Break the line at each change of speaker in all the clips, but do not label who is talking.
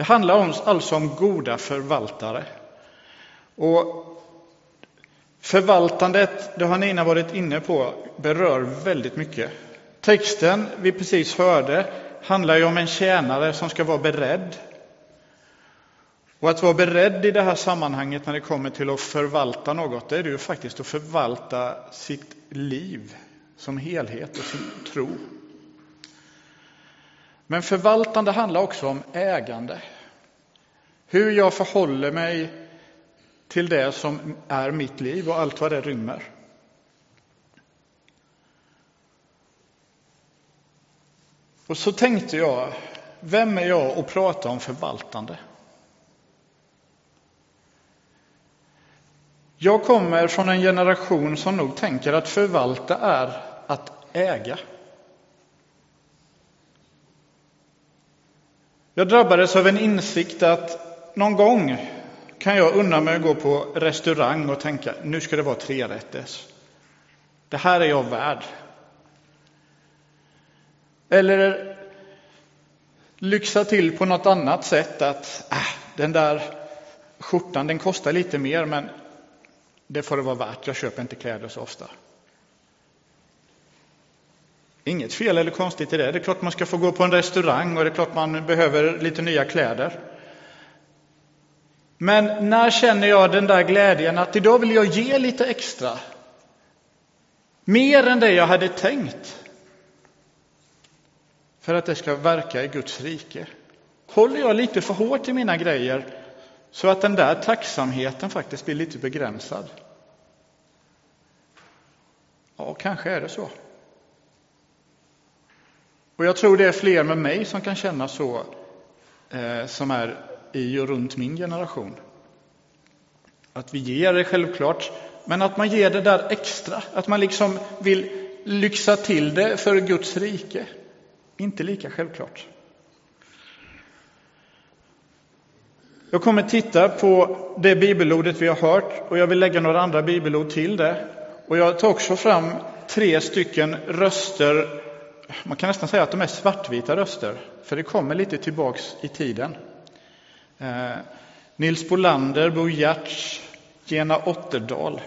Det handlar om, alltså om goda förvaltare. Och förvaltandet, det har Nina varit inne på, berör väldigt mycket. Texten vi precis hörde handlar ju om en tjänare som ska vara beredd. Och att vara beredd i det här sammanhanget när det kommer till att förvalta något, det är det ju faktiskt att förvalta sitt liv som helhet och sin tro. Men förvaltande handlar också om ägande. Hur jag förhåller mig till det som är mitt liv och allt vad det rymmer. Och så tänkte jag, vem är jag att prata om förvaltande? Jag kommer från en generation som nog tänker att förvalta är att äga. Jag drabbades av en insikt att någon gång kan jag unna mig att gå på restaurang och tänka nu ska det vara trerätters. Det här är jag värd. Eller lyxa till på något annat sätt att äh, den där skjortan den kostar lite mer men det får det vara värt. Jag köper inte kläder så ofta. Inget fel eller konstigt i det. Det är klart man ska få gå på en restaurang och det är klart man behöver lite nya kläder. Men när känner jag den där glädjen att idag vill jag ge lite extra? Mer än det jag hade tänkt. För att det ska verka i Guds rike. Håller jag lite för hårt i mina grejer så att den där tacksamheten faktiskt blir lite begränsad? Ja, kanske är det så. Och jag tror det är fler med mig som kan känna så, eh, som är i och runt min generation. Att vi ger det självklart, men att man ger det där extra. Att man liksom vill lyxa till det för Guds rike. Inte lika självklart. Jag kommer titta på det bibelordet vi har hört och jag vill lägga några andra bibelord till det. Och jag tar också fram tre stycken röster man kan nästan säga att de är svartvita röster, för det kommer lite tillbaks i tiden. Eh, Nils Bolander, Bo Giertz, Gena Otterdal.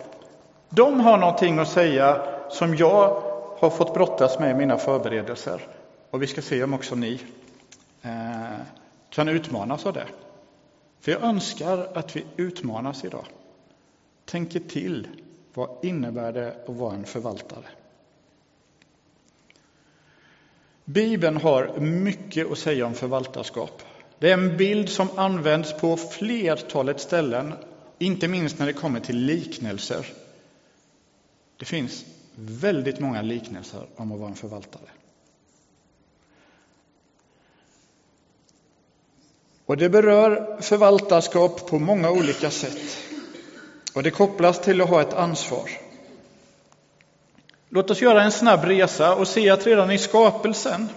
De har någonting att säga som jag har fått brottas med i mina förberedelser. Och vi ska se om också ni eh, kan utmanas av det. För jag önskar att vi utmanas idag. Tänker till. Vad innebär det att vara en förvaltare? Bibeln har mycket att säga om förvaltarskap. Det är en bild som används på flertalet ställen, inte minst när det kommer till liknelser. Det finns väldigt många liknelser om att vara en förvaltare. Och det berör förvaltarskap på många olika sätt. Och det kopplas till att ha ett ansvar. Låt oss göra en snabb resa och se att redan i skapelsen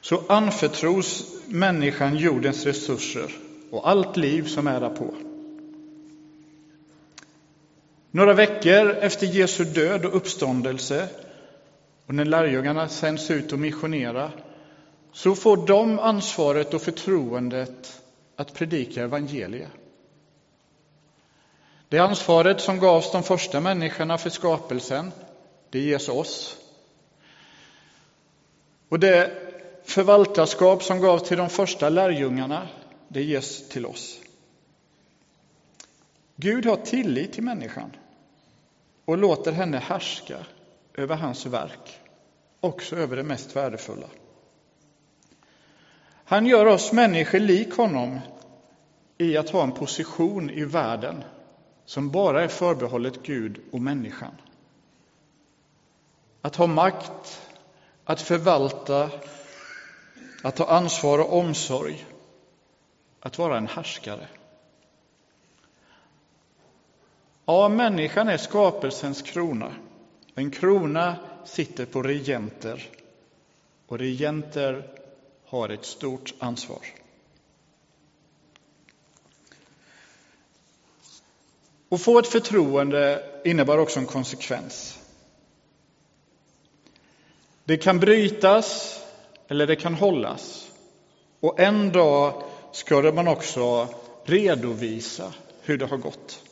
så anförtros människan jordens resurser och allt liv som är därpå. Några veckor efter Jesu död och uppståndelse och när lärjungarna sänds ut och missionera så får de ansvaret och förtroendet att predika evangeliet. Det ansvaret som gavs de första människorna för skapelsen det ges oss. Och det förvaltarskap som gavs till de första lärjungarna, det ges till oss. Gud har tillit till människan och låter henne härska över hans verk, också över det mest värdefulla. Han gör oss människor lik honom i att ha en position i världen som bara är förbehållet Gud och människan. Att ha makt, att förvalta, att ta ansvar och omsorg, att vara en härskare. Ja, människan är skapelsens krona. En krona sitter på regenter och regenter har ett stort ansvar. Att få ett förtroende innebär också en konsekvens. Det kan brytas eller det kan hållas. Och en dag ska man också redovisa hur det har gått.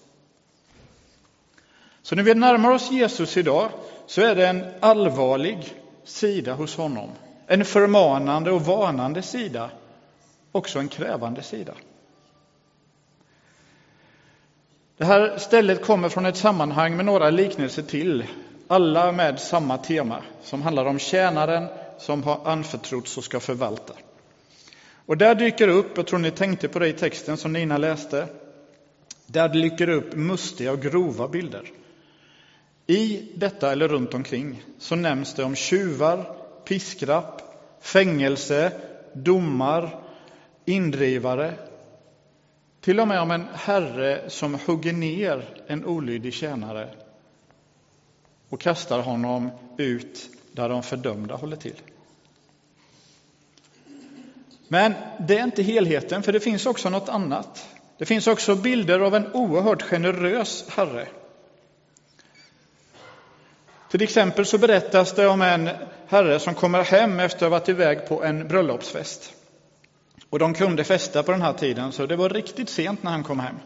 Så när vi närmar oss Jesus idag så är det en allvarlig sida hos honom. En förmanande och varnande sida, också en krävande sida. Det här stället kommer från ett sammanhang med några liknelser till, alla med samma tema, som handlar om tjänaren som har anförtrotts och ska förvalta. Och där dyker upp, jag tror ni tänkte på det i texten som Nina läste, där dyker upp mustiga och grova bilder. I detta, eller runt omkring, så nämns det om tjuvar, piskrapp, fängelse, domar, indrivare. Till och med om en herre som hugger ner en olydig tjänare och kastar honom ut där de fördömda håller till. Men det är inte helheten, för det finns också något annat. Det finns också bilder av en oerhört generös herre. Till exempel så berättas det om en herre som kommer hem efter att ha varit iväg på en bröllopsfest. Och de kunde festa på den här tiden, så det var riktigt sent när han kom hem.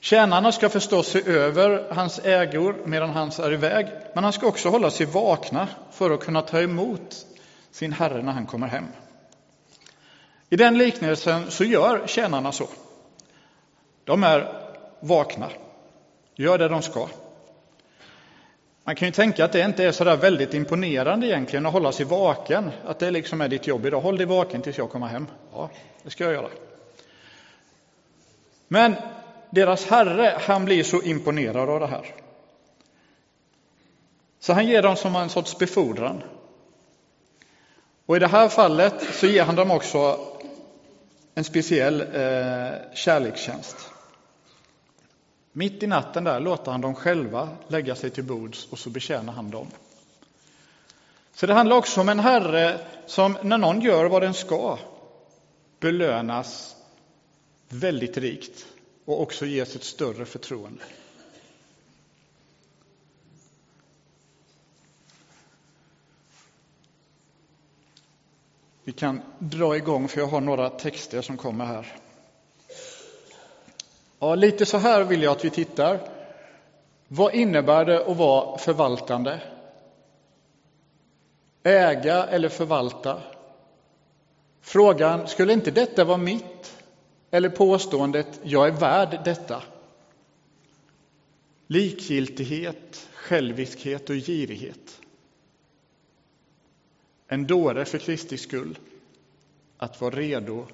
Tjänarna ska förstås se över hans ägor medan han är iväg, men han ska också hålla sig vakna för att kunna ta emot sin herre när han kommer hem. I den liknelsen så gör tjänarna så. De är vakna, gör det de ska. Man kan ju tänka att det inte är så där väldigt imponerande egentligen att hålla sig vaken, att det liksom är ditt jobb idag. Håll dig vaken tills jag kommer hem. Ja, det ska jag göra. Men deras herre, han blir så imponerad av det här. Så han ger dem som en sorts befordran. Och i det här fallet så ger han dem också en speciell eh, kärlekstjänst. Mitt i natten där låter han dem själva lägga sig till bords och så betjänar han dem. Så det handlar också om en herre som när någon gör vad den ska belönas väldigt rikt och också ges ett större förtroende. Vi kan dra igång för jag har några texter som kommer här. Ja, lite så här vill jag att vi tittar. Vad innebär det att vara förvaltande? Äga eller förvalta? Frågan, skulle inte detta vara mitt? Eller påståendet, jag är värd detta? Likgiltighet, själviskhet och girighet. En dåre för Kristi skull. Att vara redo,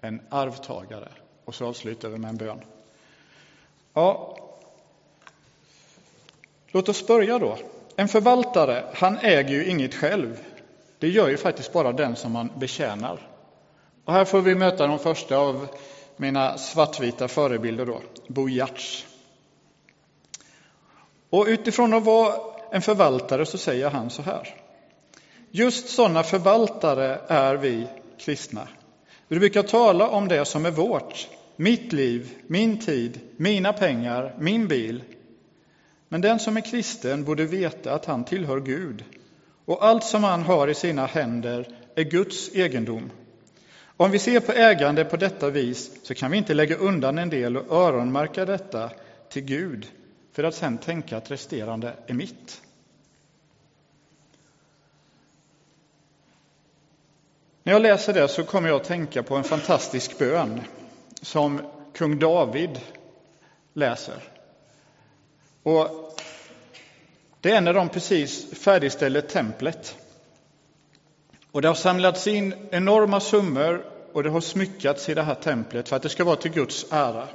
en arvtagare. Och så avslutar vi med en bön. Ja, låt oss börja då. En förvaltare, han äger ju inget själv. Det gör ju faktiskt bara den som man betjänar. Och här får vi möta de första av mina svartvita förebilder då, Bo Giertz. Och utifrån att vara en förvaltare så säger han så här. Just sådana förvaltare är vi kristna. Vi brukar tala om det som är vårt, mitt liv, min tid, mina pengar, min bil. Men den som är kristen borde veta att han tillhör Gud och allt som han har i sina händer är Guds egendom. Om vi ser på ägande på detta vis så kan vi inte lägga undan en del och öronmärka detta till Gud för att sen tänka att resterande är mitt. När jag läser det så kommer jag att tänka på en fantastisk bön som kung David läser. Och det är när de precis färdigställer templet. Och det har samlats in enorma summor och det har smyckats i det här templet för att det ska vara till Guds ära.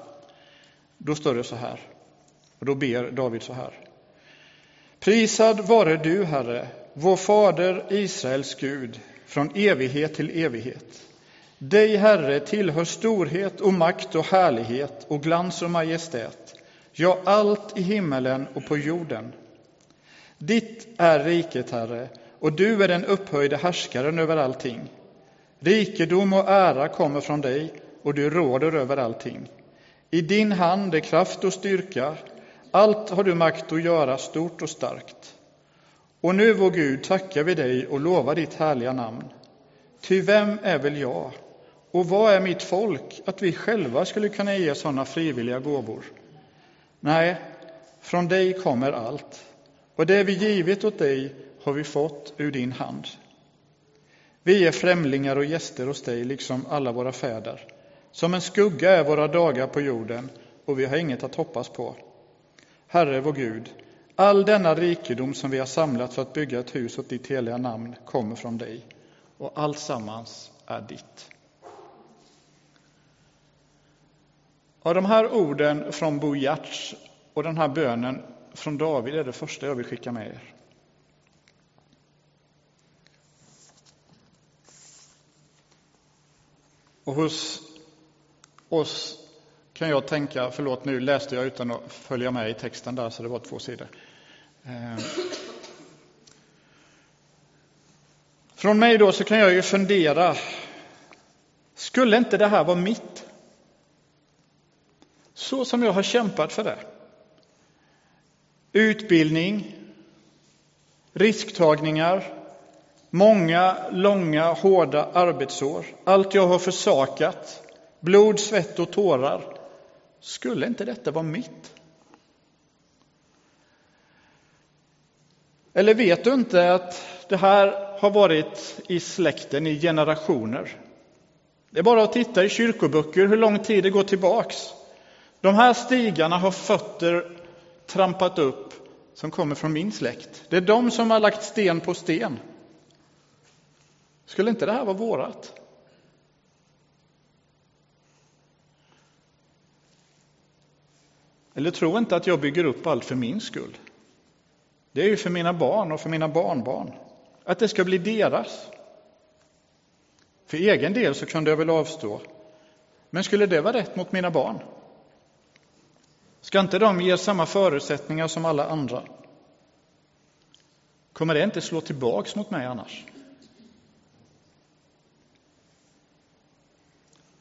Då står det så här, och då ber David så här. Prisad vare du, Herre, vår fader Israels Gud, från evighet till evighet. Dig, Herre, tillhör storhet och makt och härlighet och glans och majestät, ja, allt i himmelen och på jorden. Ditt är riket, Herre, och du är den upphöjde härskaren över allting. Rikedom och ära kommer från dig, och du råder över allting. I din hand är kraft och styrka, allt har du makt att göra stort och starkt. Och nu, vår Gud, tackar vi dig och lovar ditt härliga namn. Ty vem är väl jag Och vad är mitt folk att vi själva skulle kunna ge sådana frivilliga gåvor? Nej, från dig kommer allt, och det är vi givit åt dig har vi fått ur din hand. Vi är främlingar och gäster hos dig, liksom alla våra fäder. Som en skugga är våra dagar på jorden, och vi har inget att hoppas på. Herre vår Gud, all denna rikedom som vi har samlat för att bygga ett hus åt ditt heliga namn kommer från dig, och alltsammans är ditt. Av de här orden från Bo Giertz och den här bönen från David är det första jag vill skicka med er. Och hos oss kan jag tänka, förlåt nu läste jag utan att följa med i texten där så det var två sidor. Eh. Från mig då så kan jag ju fundera, skulle inte det här vara mitt? Så som jag har kämpat för det. Utbildning, risktagningar, många långa hårda arbetsår, allt jag har försakat, blod, svett och tårar. Skulle inte detta vara mitt? Eller vet du inte att det här har varit i släkten i generationer? Det är bara att titta i kyrkoböcker hur lång tid det går tillbaks. De här stigarna har fötter trampat upp som kommer från min släkt. Det är de som har lagt sten på sten. Skulle inte det här vara vårat? Eller tro inte att jag bygger upp allt för min skull. Det är ju för mina barn och för mina barnbarn. Att det ska bli deras. För egen del så kunde jag väl avstå. Men skulle det vara rätt mot mina barn? Ska inte de ge samma förutsättningar som alla andra? Kommer det inte slå tillbaks mot mig annars?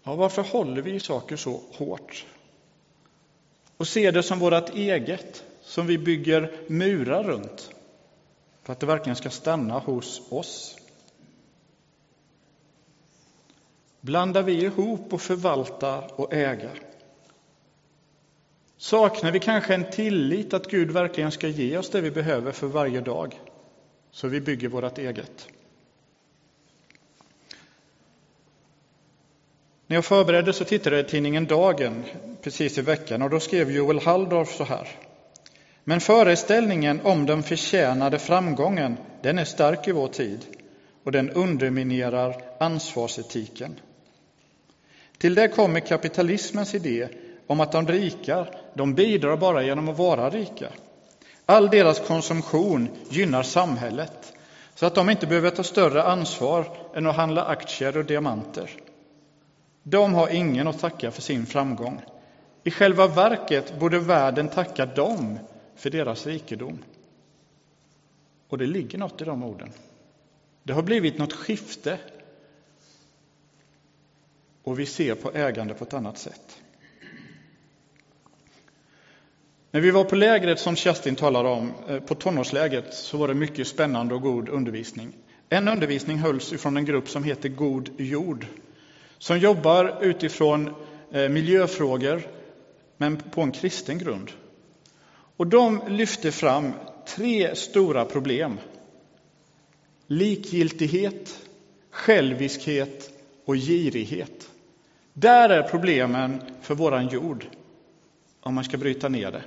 Ja, varför håller vi i saker så hårt? Och ser det som vårt eget, som vi bygger murar runt för att det verkligen ska stanna hos oss? Blandar vi ihop och förvaltar och äger? Saknar vi kanske en tillit att Gud verkligen ska ge oss det vi behöver för varje dag, så vi bygger vårt eget? När jag förberedde så tittade jag i tidningen Dagen precis i veckan och då skrev Joel Halldorf så här. Men föreställningen om den förtjänade framgången, den är stark i vår tid och den underminerar ansvarsetiken. Till det kommer kapitalismens idé om att de rika, de bidrar bara genom att vara rika. All deras konsumtion gynnar samhället, så att de inte behöver ta större ansvar än att handla aktier och diamanter. De har ingen att tacka för sin framgång. I själva verket borde världen tacka dem för deras rikedom. Och det ligger något i de orden. Det har blivit något skifte och vi ser på ägande på ett annat sätt. När vi var på lägret som Kerstin talade om, eh, på tonårslägret, så var det mycket spännande och god undervisning. En undervisning hölls ifrån en grupp som heter God jord, som jobbar utifrån eh, miljöfrågor, men på en kristen grund. Och de lyfte fram tre stora problem. Likgiltighet, själviskhet och girighet. Där är problemen för våran jord, om man ska bryta ner det.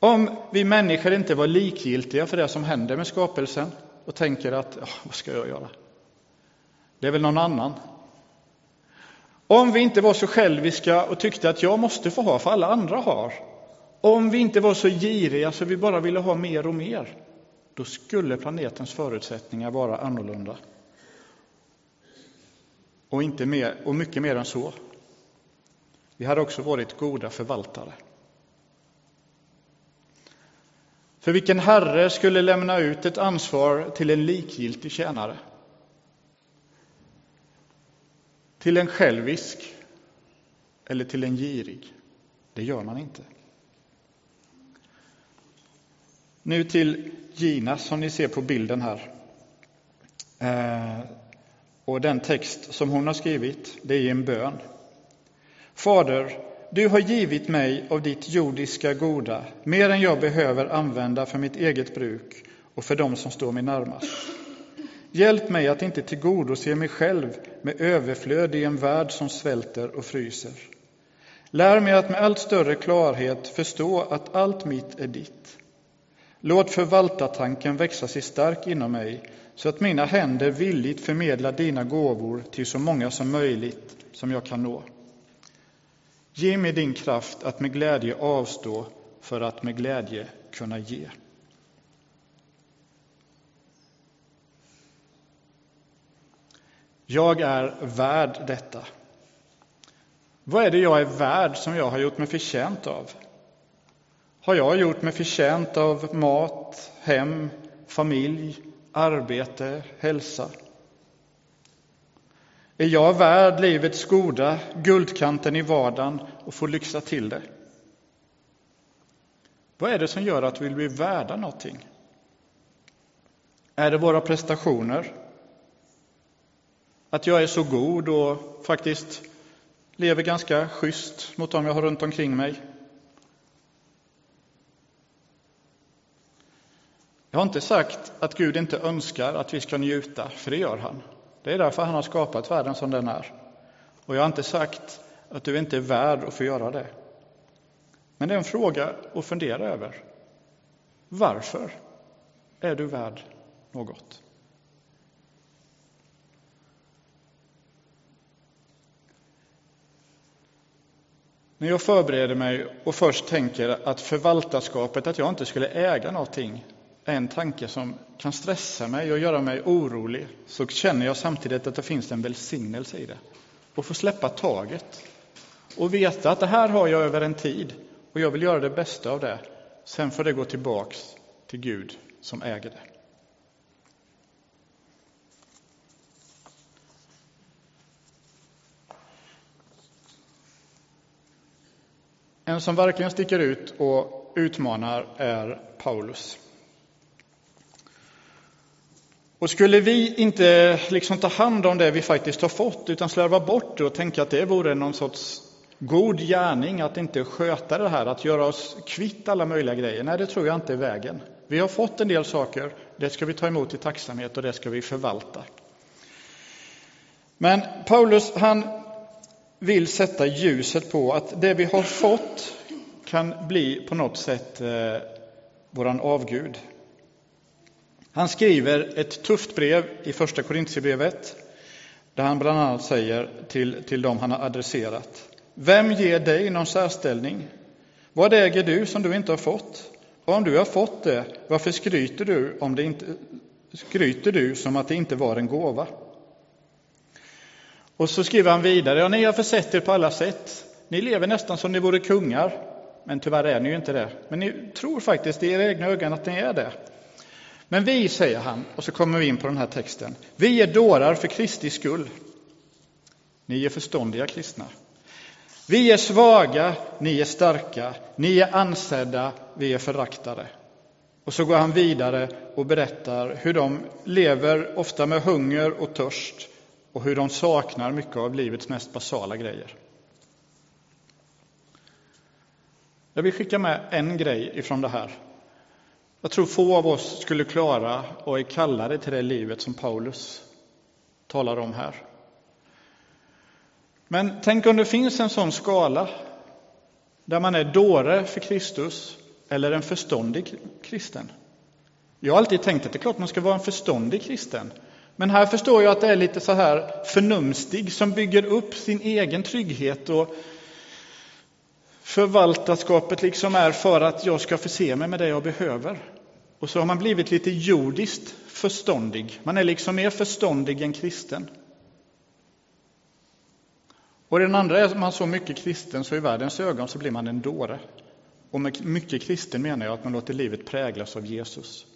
Om vi människor inte var likgiltiga för det som händer med skapelsen och tänker att ah, vad ska jag göra? Det är väl någon annan. Om vi inte var så själviska och tyckte att jag måste få ha för alla andra har. Om vi inte var så giriga så vi bara ville ha mer och mer. Då skulle planetens förutsättningar vara annorlunda. Och, inte mer, och mycket mer än så. Vi hade också varit goda förvaltare. För vilken herre skulle lämna ut ett ansvar till en likgiltig tjänare? Till en självisk eller till en girig? Det gör man inte. Nu till Gina som ni ser på bilden här. Eh, Och den text som hon har skrivit, det är en bön. Fader, du har givit mig av ditt jordiska goda, mer än jag behöver använda för mitt eget bruk och för dem som står mig närmast. Hjälp mig att inte tillgodose mig själv med överflöd i en värld som svälter och fryser. Lär mig att med allt större klarhet förstå att allt mitt är ditt. Låt förvaltartanken växa sig stark inom mig så att mina händer villigt förmedlar dina gåvor till så många som möjligt som jag kan nå. Ge mig din kraft att med glädje avstå för att med glädje kunna ge. Jag är värd detta. Vad är det jag är värd som jag har gjort mig förtjänt av? Har jag gjort mig förtjänt av mat, hem, familj, arbete, hälsa? Är jag värd livets goda, guldkanten i vardagen och få lyxa till det? Vad är det som gör att vi vill bli värda någonting? Är det våra prestationer? Att jag är så god och faktiskt lever ganska schysst mot dem jag har runt omkring mig? Jag har inte sagt att Gud inte önskar att vi ska njuta, för det gör han. Det är därför han har skapat världen som den är. Och jag har inte sagt att du inte är värd att få göra det. Men det är en fråga att fundera över. Varför är du värd något? När jag förbereder mig och först tänker att förvaltarskapet, att jag inte skulle äga någonting, är en tanke som kan stressa mig och göra mig orolig, så känner jag samtidigt att det finns en välsignelse i det. Och få släppa taget och veta att det här har jag över en tid och jag vill göra det bästa av det. Sen får det gå tillbaks till Gud som äger det. En som verkligen sticker ut och utmanar är Paulus. Och skulle vi inte liksom ta hand om det vi faktiskt har fått, utan slarva bort det och tänka att det vore någon sorts god gärning att inte sköta det här, att göra oss kvitt alla möjliga grejer. Nej, det tror jag inte är vägen. Vi har fått en del saker, det ska vi ta emot i tacksamhet och det ska vi förvalta. Men Paulus, han vill sätta ljuset på att det vi har fått kan bli på något sätt eh, våran avgud. Han skriver ett tufft brev i Första Korintierbrevet där han bland annat säger till, till dem han har adresserat. Vem ger dig någon särställning? Vad äger du som du inte har fått? Och om du har fått det, varför skryter du, om det inte, skryter du som att det inte var en gåva? Och så skriver han vidare, ja, ni har försett er på alla sätt. Ni lever nästan som ni vore kungar, men tyvärr är ni ju inte det. Men ni tror faktiskt i era egna ögon att ni är det. Men vi, säger han, och så kommer vi in på den här texten. Vi är dårar för Kristi skull. Ni är förståndiga kristna. Vi är svaga, ni är starka. Ni är ansedda, vi är föraktade. Och så går han vidare och berättar hur de lever ofta med hunger och törst och hur de saknar mycket av livets mest basala grejer. Jag vill skicka med en grej ifrån det här. Jag tror få av oss skulle klara och är kallade till det livet som Paulus talar om här. Men tänk om det finns en sån skala där man är dåre för Kristus eller en förståndig kristen. Jag har alltid tänkt att det är klart man ska vara en förståndig kristen. Men här förstår jag att det är lite så här förnumstig som bygger upp sin egen trygghet och förvaltarskapet liksom är för att jag ska förse mig med det jag behöver. Och så har man blivit lite jordiskt förståndig. Man är liksom mer förståndig än kristen. Och den andra är man så mycket kristen så i världens ögon så blir man en dåre. Och med mycket kristen menar jag att man låter livet präglas av Jesus.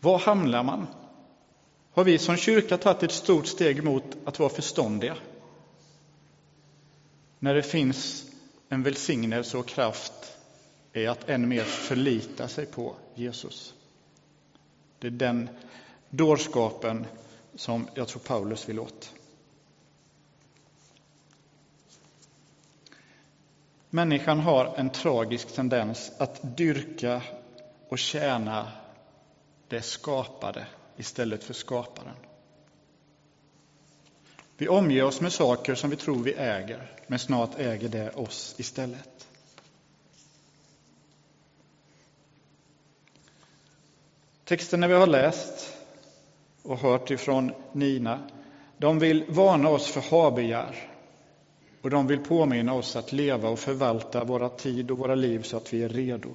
Var hamnar man? Har vi som kyrka tagit ett stort steg mot att vara förståndiga? När det finns en välsignelse och kraft är att än mer förlita sig på Jesus. Det är den dårskapen som jag tror Paulus vill åt. Människan har en tragisk tendens att dyrka och tjäna det skapade istället för skaparen. Vi omger oss med saker som vi tror vi äger, men snart äger det oss istället. Texterna vi har läst och hört ifrån Nina, de vill varna oss för habegär och de vill påminna oss att leva och förvalta våra tid och våra liv så att vi är redo.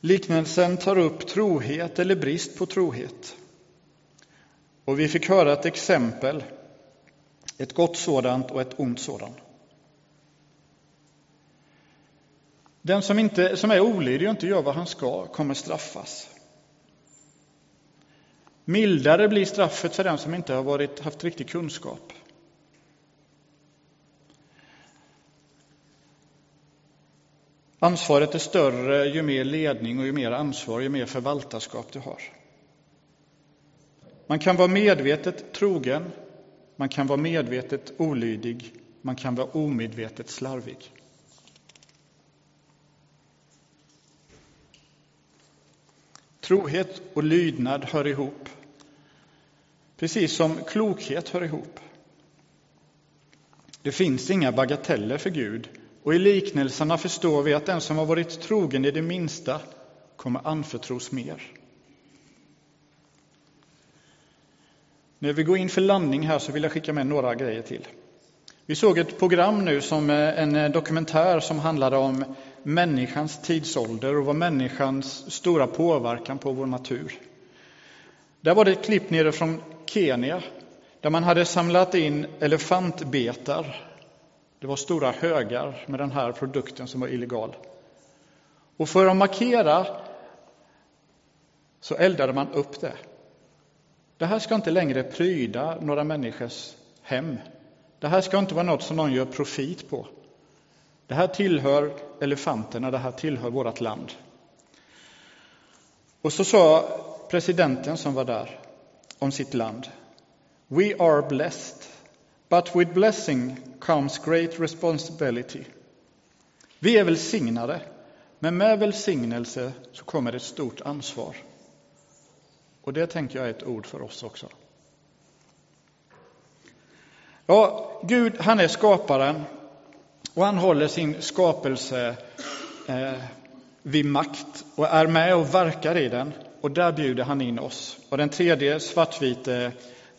Liknelsen tar upp trohet eller brist på trohet. Och vi fick höra ett exempel, ett gott sådant och ett ont sådant. Den som, inte, som är olydig och inte gör vad han ska kommer straffas. Mildare blir straffet för den som inte har varit, haft riktig kunskap. Ansvaret är större ju mer ledning och ju mer ansvar, ju mer förvaltarskap du har. Man kan vara medvetet trogen, man kan vara medvetet olydig, man kan vara omedvetet slarvig. Trohet och lydnad hör ihop, precis som klokhet hör ihop. Det finns inga bagateller för Gud och i liknelserna förstår vi att den som har varit trogen i det minsta kommer anförtros mer. När vi går in för landning här så vill jag skicka med några grejer till. Vi såg ett program nu som eh, en eh, dokumentär som handlade om människans tidsålder och vad människans stora påverkan på vår natur. Där var det ett klipp nere från Kenya där man hade samlat in elefantbetar det var stora högar med den här produkten som var illegal. Och för att markera så eldade man upp det. Det här ska inte längre pryda några människors hem. Det här ska inte vara något som någon gör profit på. Det här tillhör elefanterna, det här tillhör vårt land. Och så sa presidenten som var där om sitt land. We are blessed, but with blessing comes great responsibility. Vi är välsignade, men med välsignelse så kommer ett stort ansvar. Och det tänker jag är ett ord för oss också. Ja, Gud, han är skaparen och han håller sin skapelse eh, vid makt och är med och verkar i den. Och där bjuder han in oss. Och den tredje svartvite eh,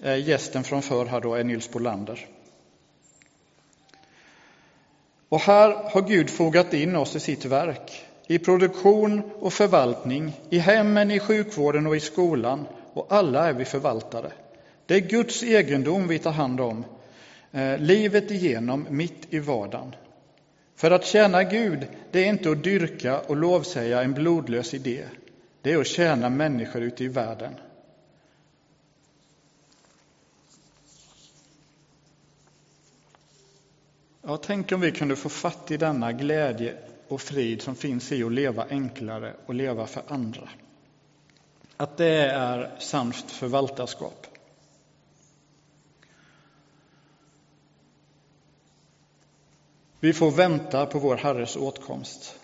Eh, gästen från förr här då är Nils Bolander. Och här har Gud fogat in oss i sitt verk, i produktion och förvaltning, i hemmen, i sjukvården och i skolan. Och alla är vi förvaltare. Det är Guds egendom vi tar hand om, eh, livet igenom, mitt i vardagen. För att tjäna Gud, det är inte att dyrka och lovsäga en blodlös idé. Det är att tjäna människor ute i världen. Ja, tänk om vi kunde få fatt i denna glädje och frid som finns i att leva enklare och leva för andra. Att det är sant förvaltarskap. Vi får vänta på vår Herres åtkomst.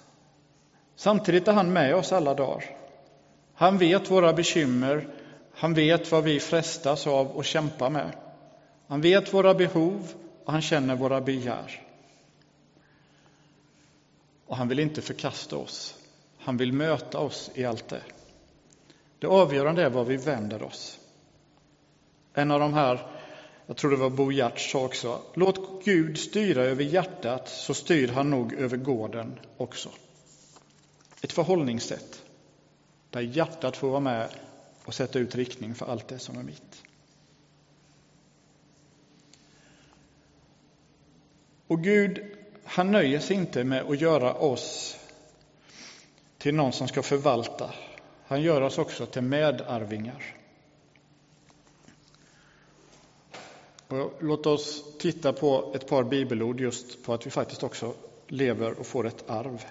Samtidigt är han med oss alla dagar. Han vet våra bekymmer, han vet vad vi frestas av och kämpar med. Han vet våra behov och han känner våra begär. Och han vill inte förkasta oss. Han vill möta oss i allt det. Det avgörande är var vi vänder oss. En av de här, jag tror det var Bo Giertz sa också, låt Gud styra över hjärtat så styr han nog över gården också. Ett förhållningssätt där hjärtat får vara med och sätta ut riktning för allt det som är mitt. Och Gud, han nöjer sig inte med att göra oss till någon som ska förvalta. Han gör oss också till medarvingar. Och låt oss titta på ett par bibelord just på att vi faktiskt också lever och får ett arv.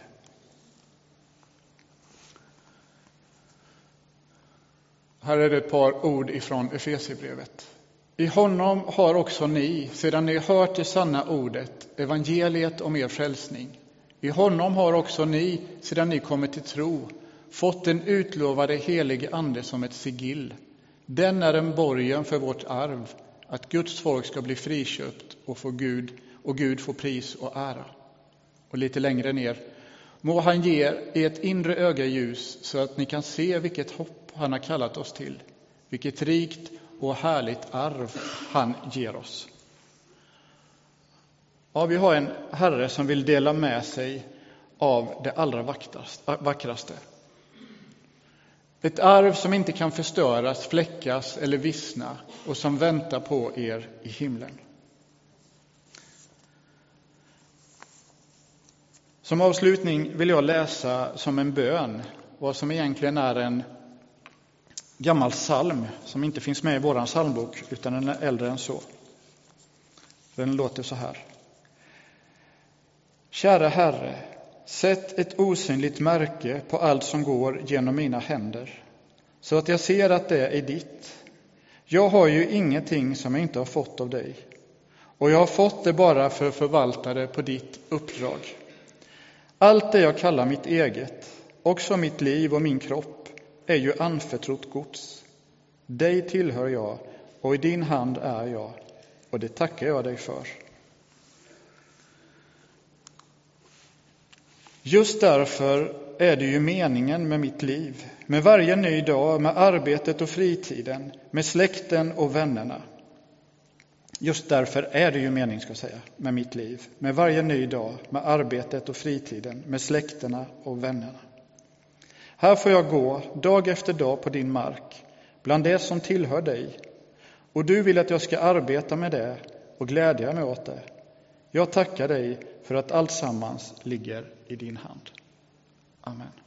Här är det ett par ord ifrån Efesierbrevet. I honom har också ni, sedan ni hört det sanna ordet, evangeliet om er frälsning. I honom har också ni, sedan ni kommit till tro, fått den utlovade helige Ande som ett sigill. Den är en borgen för vårt arv, att Guds folk ska bli friköpt och få Gud och Gud få pris och ära. Och lite längre ner. Må han ge ert inre öga ljus så att ni kan se vilket hopp han har kallat oss till, vilket rikt och härligt arv han ger oss. Ja, vi har en Herre som vill dela med sig av det allra äh, vackraste. Ett arv som inte kan förstöras, fläckas eller vissna och som väntar på er i himlen. Som avslutning vill jag läsa som en bön vad som egentligen är en gammal psalm som inte finns med i vår psalmbok, utan den är äldre än så. Den låter så här. Kära Herre, sätt ett osynligt märke på allt som går genom mina händer, så att jag ser att det är ditt. Jag har ju ingenting som jag inte har fått av dig, och jag har fått det bara för att förvalta det på ditt uppdrag. Allt det jag kallar mitt eget, också mitt liv och min kropp, är ju anförtrott gods. Dig tillhör jag och i din hand är jag, och det tackar jag dig för. Just därför är det ju meningen med mitt liv, med varje ny dag, med arbetet och fritiden, med släkten och vännerna. Just därför är det ju mening, ska säga, med mitt liv, med varje ny dag, med arbetet och fritiden, med släkterna och vännerna. Här får jag gå dag efter dag på din mark, bland det som tillhör dig, och du vill att jag ska arbeta med det och glädja mig åt det. Jag tackar dig för att allt sammans ligger i din hand. Amen.